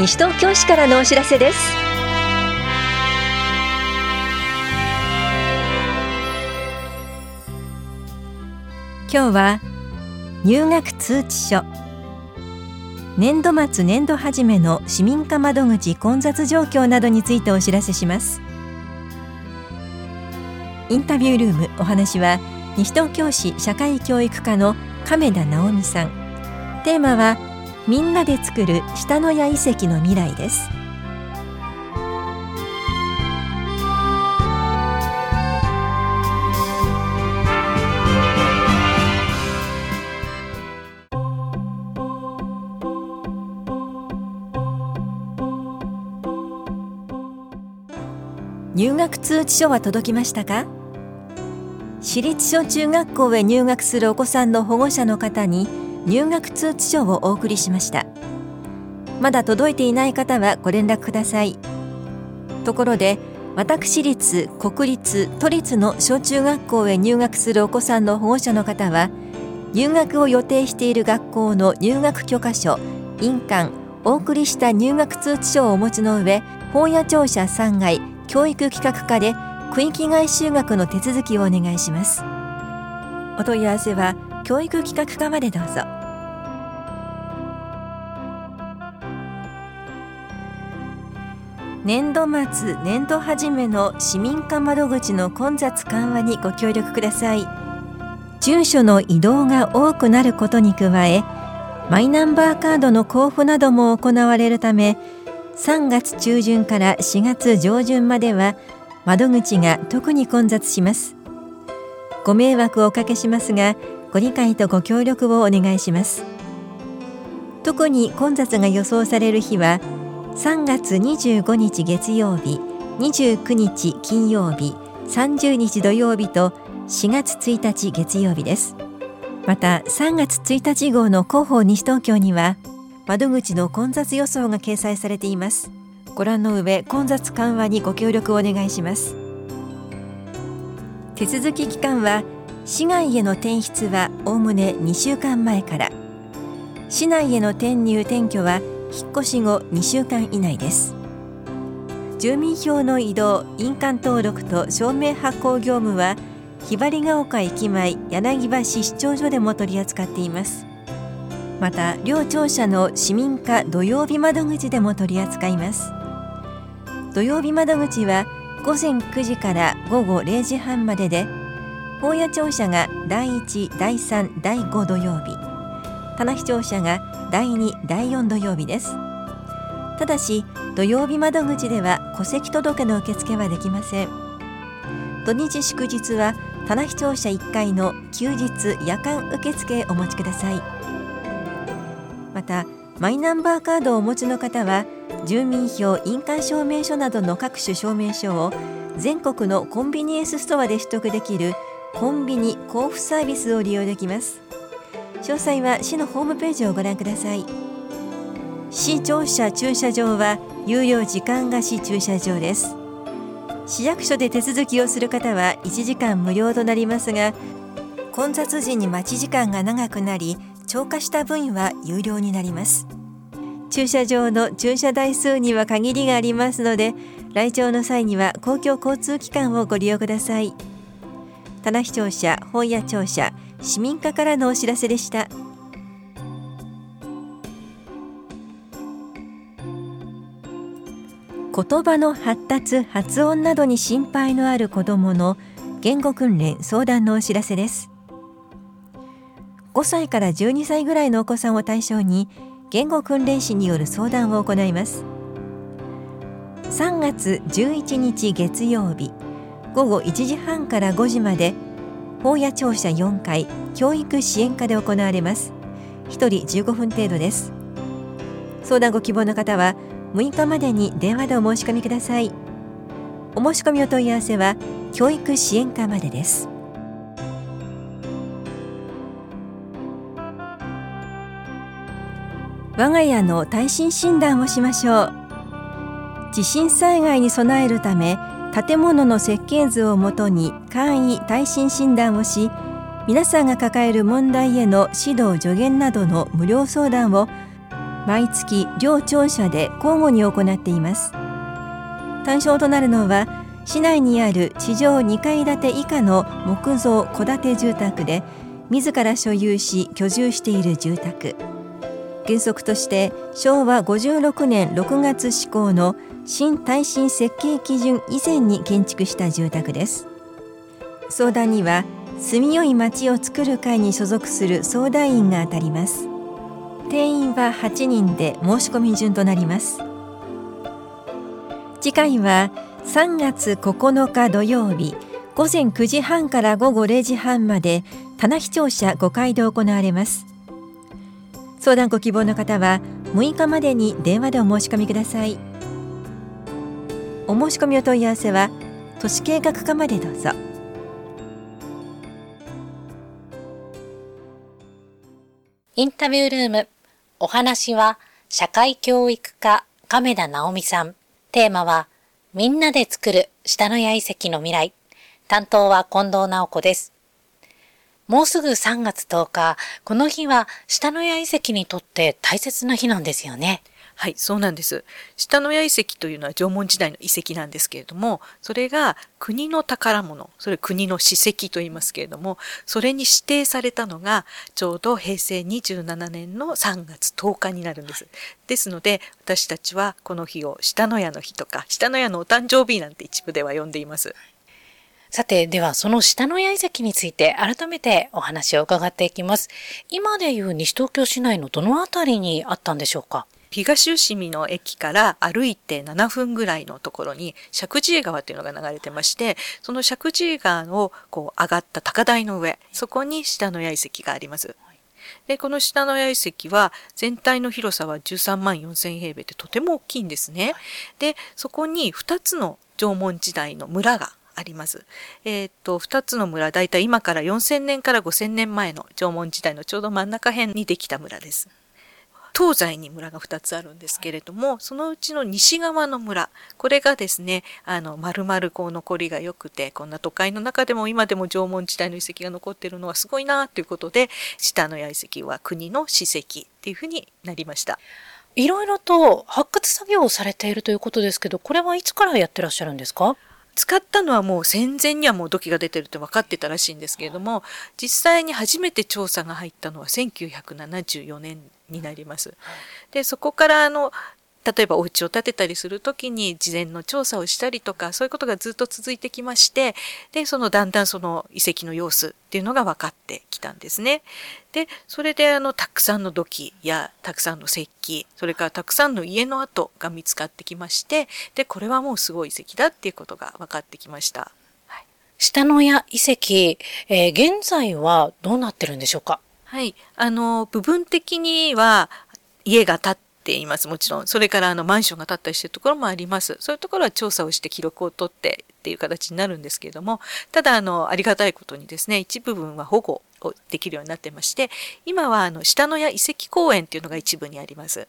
西東京市からのお知らせです。今日は入学通知書。年度末年度始めの市民課窓口混雑状況などについてお知らせします。インタビュールームお話は西東京市社会教育課の亀田直美さん。テーマはみんなで作る下野谷遺跡の未来です。入学通知書は届きましたか？私立小中学校へ入学するお子さんの保護者の方に入学通知書をお送りしました。まだ届いていない方はご連絡ください。ところで私立国立都立の小中学校へ入学するお子さんの保護者の方は入学を予定している学校の入学許可書印鑑お送りした入学通知書をお持ちの上本屋庁舎3階教育企画課で区域外就学の手続きをお願いします。お問い合わせは教育企画課までどうぞ。年度末年度初めの市民課窓口の混雑緩和にご協力ください。住所の移動が多くなることに加えマイナンバーカードの交付なども行われるため3月中旬から4月上旬までは窓口が特に混雑します。ご迷惑をおかけしますがご理解とご協力をお願いします。特に混雑が予想される日は3月25日月曜日29日金曜日30日土曜日と4月1日月曜日です。また3月1日号の広報西東京には窓口の混雑予想が掲載されています。ご覧の上混雑緩和にご協力をお願いします。手続き期間は市外への転出はおおむね2週間前から。市内への転入転居は引っ越し後2週間以内です。住民票の移動印鑑登録と証明発行業務はひばりが丘駅前柳橋市長所でも取り扱っています。また両庁舎の市民課土曜日窓口でも取り扱います。土曜日窓口は午前9時から午後0時半までで本屋庁舎が第1、第3、第5土曜日。棚視庁舎が第2、第4土曜日です。ただし土曜日窓口では戸籍届の受付はできません。土日祝日は棚視庁舎1階の休日夜間受付へお持ちください。またマイナンバーカードをお持ちの方は住民票印鑑証明書などの各種証明書を全国のコンビニエンスストアで取得できるコンビニ交付サービスを利用できます。詳細は市のホームページをご覧ください。市庁舎駐車場は有料時間貸し駐車場です。市役所で手続きをする方は1時間無料となりますが混雑時に待ち時間が長くなり超過した分は有料になります。駐車場の駐車台数には限りがありますので来庁の際には公共交通機関をご利用ください。棚視聴者本屋庁舎市民課からのお知らせでした。言葉の発達発音などに心配のある子どもの言語訓練相談のお知らせです。5歳から12歳ぐらいのお子さんを対象に言語訓練士による相談を行います。3月11日月曜日。午後1時半から5時まで本屋庁舎4階教育支援課で行われます。1人15分程度です。相談ご希望の方は6日までに電話でお申し込みください。お申し込みお問い合わせは教育支援課までです。我が家の耐震診断をしましょう。地震災害に備えるため建物の設計図をもとに簡易耐震診断をし皆さんが抱える問題への指導助言などの無料相談を毎月両庁舎で交互に行っています。対象となるのは市内にある地上2階建て以下の木造戸建て住宅で自ら所有し居住している住宅。原則として昭和56年6月施行の新耐震設計基準以前に建築した住宅です。相談には住みよい町を作る会に所属する相談員が当たります。定員は8人で申し込み順となります。次回は3月9日土曜日午前9時半から午後0時半まで棚視聴者5回で行われます。相談ご希望の方は6日までに電話でお申し込みください。お申し込みお問い合わせは都市計画課までどうぞ。インタビュールームお話は社会教育課亀田直美さん。テーマはみんなで作る下野谷遺跡の未来。担当は近藤直子です。もうすぐ3月10日、この日は下野谷遺跡にとって大切な日なんですよね。はい、そうなんです。下野谷遺跡というのは縄文時代の遺跡なんですけれども、それが国の宝物、それ国の史跡と言いますけれども、それに指定されたのがちょうど平成27年の3月10日になるんです。ですので、私たちはこの日を下野谷の日とか、下野谷のお誕生日なんて一部では呼んでいます。さて、ではその下野谷遺跡について改めてお話を伺っていきます。今でいう西東京市内のどのあたりにあったんでしょうか？東伏見の駅から歩いて7分ぐらいのところに石神井川というのが流れてましてその石神井川をこう上がった高台の上そこに下野谷遺跡があります。でこの下野谷遺跡は全体の広さは13万4千平米でとても大きいんですね。でそこに2つの縄文時代の村があります。えっ、と、2つの村、だいたい今から4000年から5000年前の縄文時代のちょうど真ん中辺にできた村です。東西に村が2つあるんですけれども、そのうちの西側の村、これがですね、あの、丸々こう残りが良くて、こんな都会の中でも今でも縄文時代の遺跡が残っているのはすごいなということで、下の谷遺跡は国の史跡っていうふうになりました。いろいろと発掘作業をされているということですけど、これはいつからやってらっしゃるんですか？使ったのはもう戦前にはもう土器が出てるって分かってたらしいんですけれども実際に初めて調査が入ったのは1974年になります。でそこからあの例えばお家を建てたりする時に事前の調査をしたりとかそういうことがずっと続いてきましてでそのだんだんその遺跡の様子っていうのが分かってきたんですね。でそれであのたくさんの土器やたくさんの石器それからたくさんの家の跡が見つかってきましてでこれはもうすごい遺跡だっていうことが分かってきました。はい、下野谷遺跡、えー、現在はどうなってるんでしょうか？はい、あの部分的には家が建っています。もちろん。それからあのマンションが建ったりしてるところもあります。そういうところは調査をして記録を取ってっていう形になるんですけれども、ただあの、ありがたいことにですね、一部分は保護をできるようになってまして、今はあの、下野谷遺跡公園っていうのが一部にあります。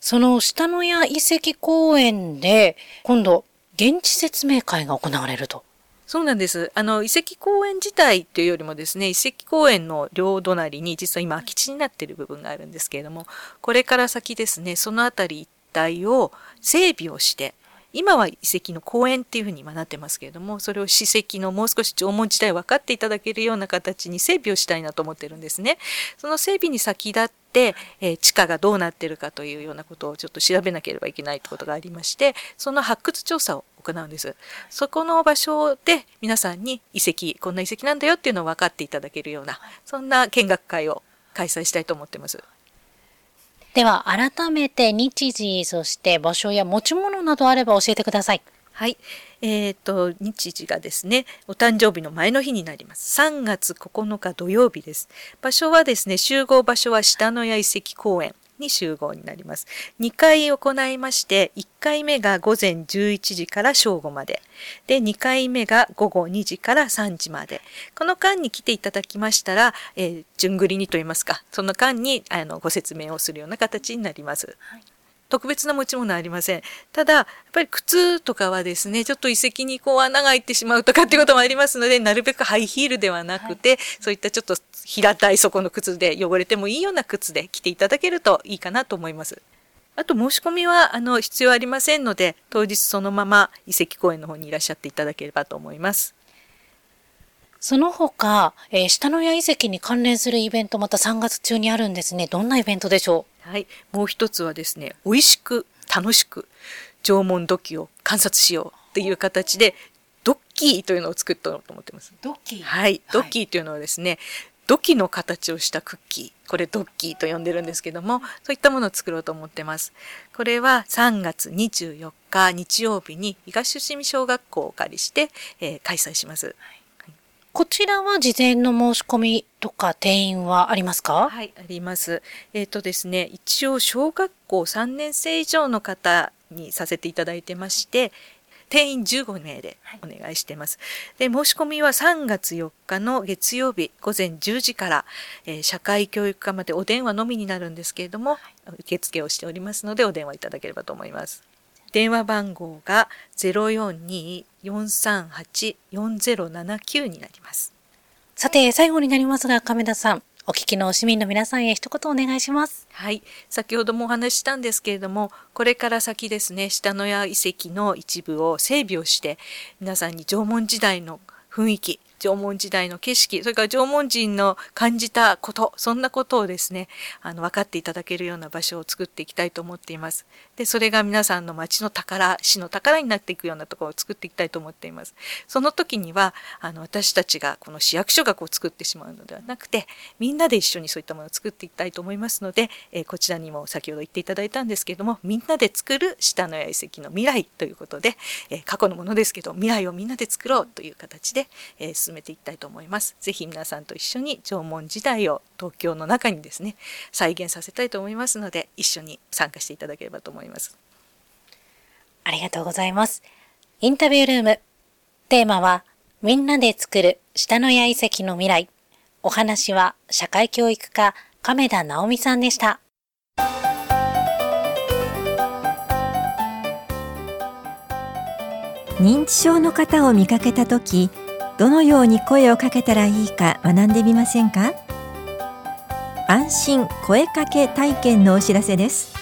その下野谷遺跡公園で、今度、現地説明会が行われると。そうなんです。あの、遺跡公園自体というよりもですね、遺跡公園の両隣に実は今空き地になっている部分があるんですけれども、これから先ですね、その辺り一帯を整備をして、今は遺跡の公園っていうふうに今なってますけれども、それを史跡のもう少し縄文時代分かっていただけるような形に整備をしたいなと思ってるんですね。その整備に先立って、えー、地下がどうなってるかというようなことをちょっと調べなければいけないということがありまして、その発掘調査を行うんです。そこの場所で皆さんに遺跡、こんな遺跡なんだよっていうのを分かっていただけるような、そんな見学会を開催したいと思ってます。では改めて日時、そして場所や持ち物などあれば教えてください。はい。えっ、ー、と、日時がですね、お誕生日の前の日になります。3月9日土曜日です。場所はですね、集合場所は下野谷遺跡公園。に集合になります。2回行いまして、1回目が午前11時から正午まで。で、2回目が午後2時から3時まで。この間に来ていただきましたら、えー、順繰りにといいますか、その間にあのご説明をするような形になります。はい特別な持ち物はありません。ただ、やっぱり靴とかはですね、ちょっと遺跡にこう穴が開いてしまうとかっていうこともありますので、なるべくハイヒールではなくて、はい、そういったちょっと平たい底の靴で汚れてもいいような靴で着ていただけるといいかなと思います。あと申し込みはあの必要ありませんので、当日そのまま遺跡公園の方にいらっしゃっていただければと思います。その他、えー、下野谷遺跡に関連するイベントまた3月中にあるんですね。どんなイベントでしょう？はい。もう一つはですね、美味しく楽しく縄文土器を観察しようっていう形で、ドッキーというのを作ったと思ってます。ドッキー？はい。ドッキーというのはですね、はい土器の形をしたクッキーこれドッキーと呼んでるんですけどもそういったものを作ろうと思ってますこれは3月24日日曜日に東伏見小学校をお借りして、えー、開催します、はいこちらは事前の申し込みとか定員はありますか？はい、あります。えっ、ー、とですね、一応小学校3年生以上の方にさせていただいてまして、定員15名でお願いしています。で、申し込みは3月4日の月曜日午前10時から、えー、社会教育課までお電話のみになるんですけれども、受付をしておりますのでお電話いただければと思います。電話番号が438-4079になります。さて、最後になりますが、亀田さん、お聞きの市民の皆さんへ一言お願いします。はい。先ほどもお話ししたんですけれども、これから先ですね、下野屋遺跡の一部を整備をして、皆さんに縄文時代の雰囲気、縄文時代の景色、それから縄文人の感じたこと、そんなことをですね、あの、分かっていただけるような場所を作っていきたいと思っています。で、それが皆さんの町の宝、市の宝になっていくようなところを作っていきたいと思っています。その時には、あの、私たちがこの市役所がこう作ってしまうのではなくて、みんなで一緒にそういったものを作っていきたいと思いますので、えー、こちらにも先ほど言っていただいたんですけれども、みんなで作る下の谷遺跡の未来ということで、えー、過去のものですけど、未来をみんなで作ろうという形で、えー、進めていきたいと思います。ぜひ皆さんと一緒に縄文時代を東京の中にですね、再現させたいと思いますので、一緒に参加していただければと思います。ありがとうございます。インタビュールーム。テーマは、みんなで作る下の谷遺跡の未来。お話は社会教育課亀田直美さんでした。認知症の方を見かけたとき、どのように声をかけたらいいか学んでみませんか？安心声かけ体験のお知らせです。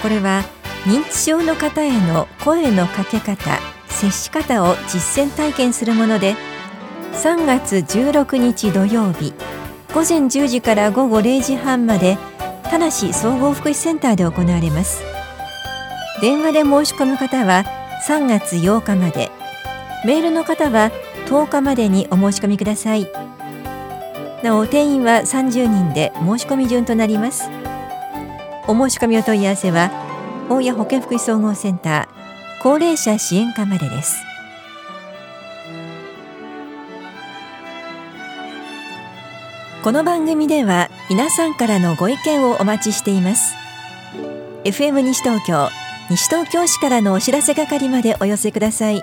これは認知症の方への声のかけ方接し方を実践体験するもので3月16日土曜日午前10時から午後0時半まで田梨総合福祉センターで行われます。電話で申し込む方は3月8日までメールの方は10日までにお申し込みください。なお定員は30人で申し込み順となります。お申し込みお問い合わせは大谷保健福祉総合センター高齢者支援課までです。この番組では皆さんからのご意見をお待ちしています。FM 西東京西東京市からのお知らせ係までお寄せください。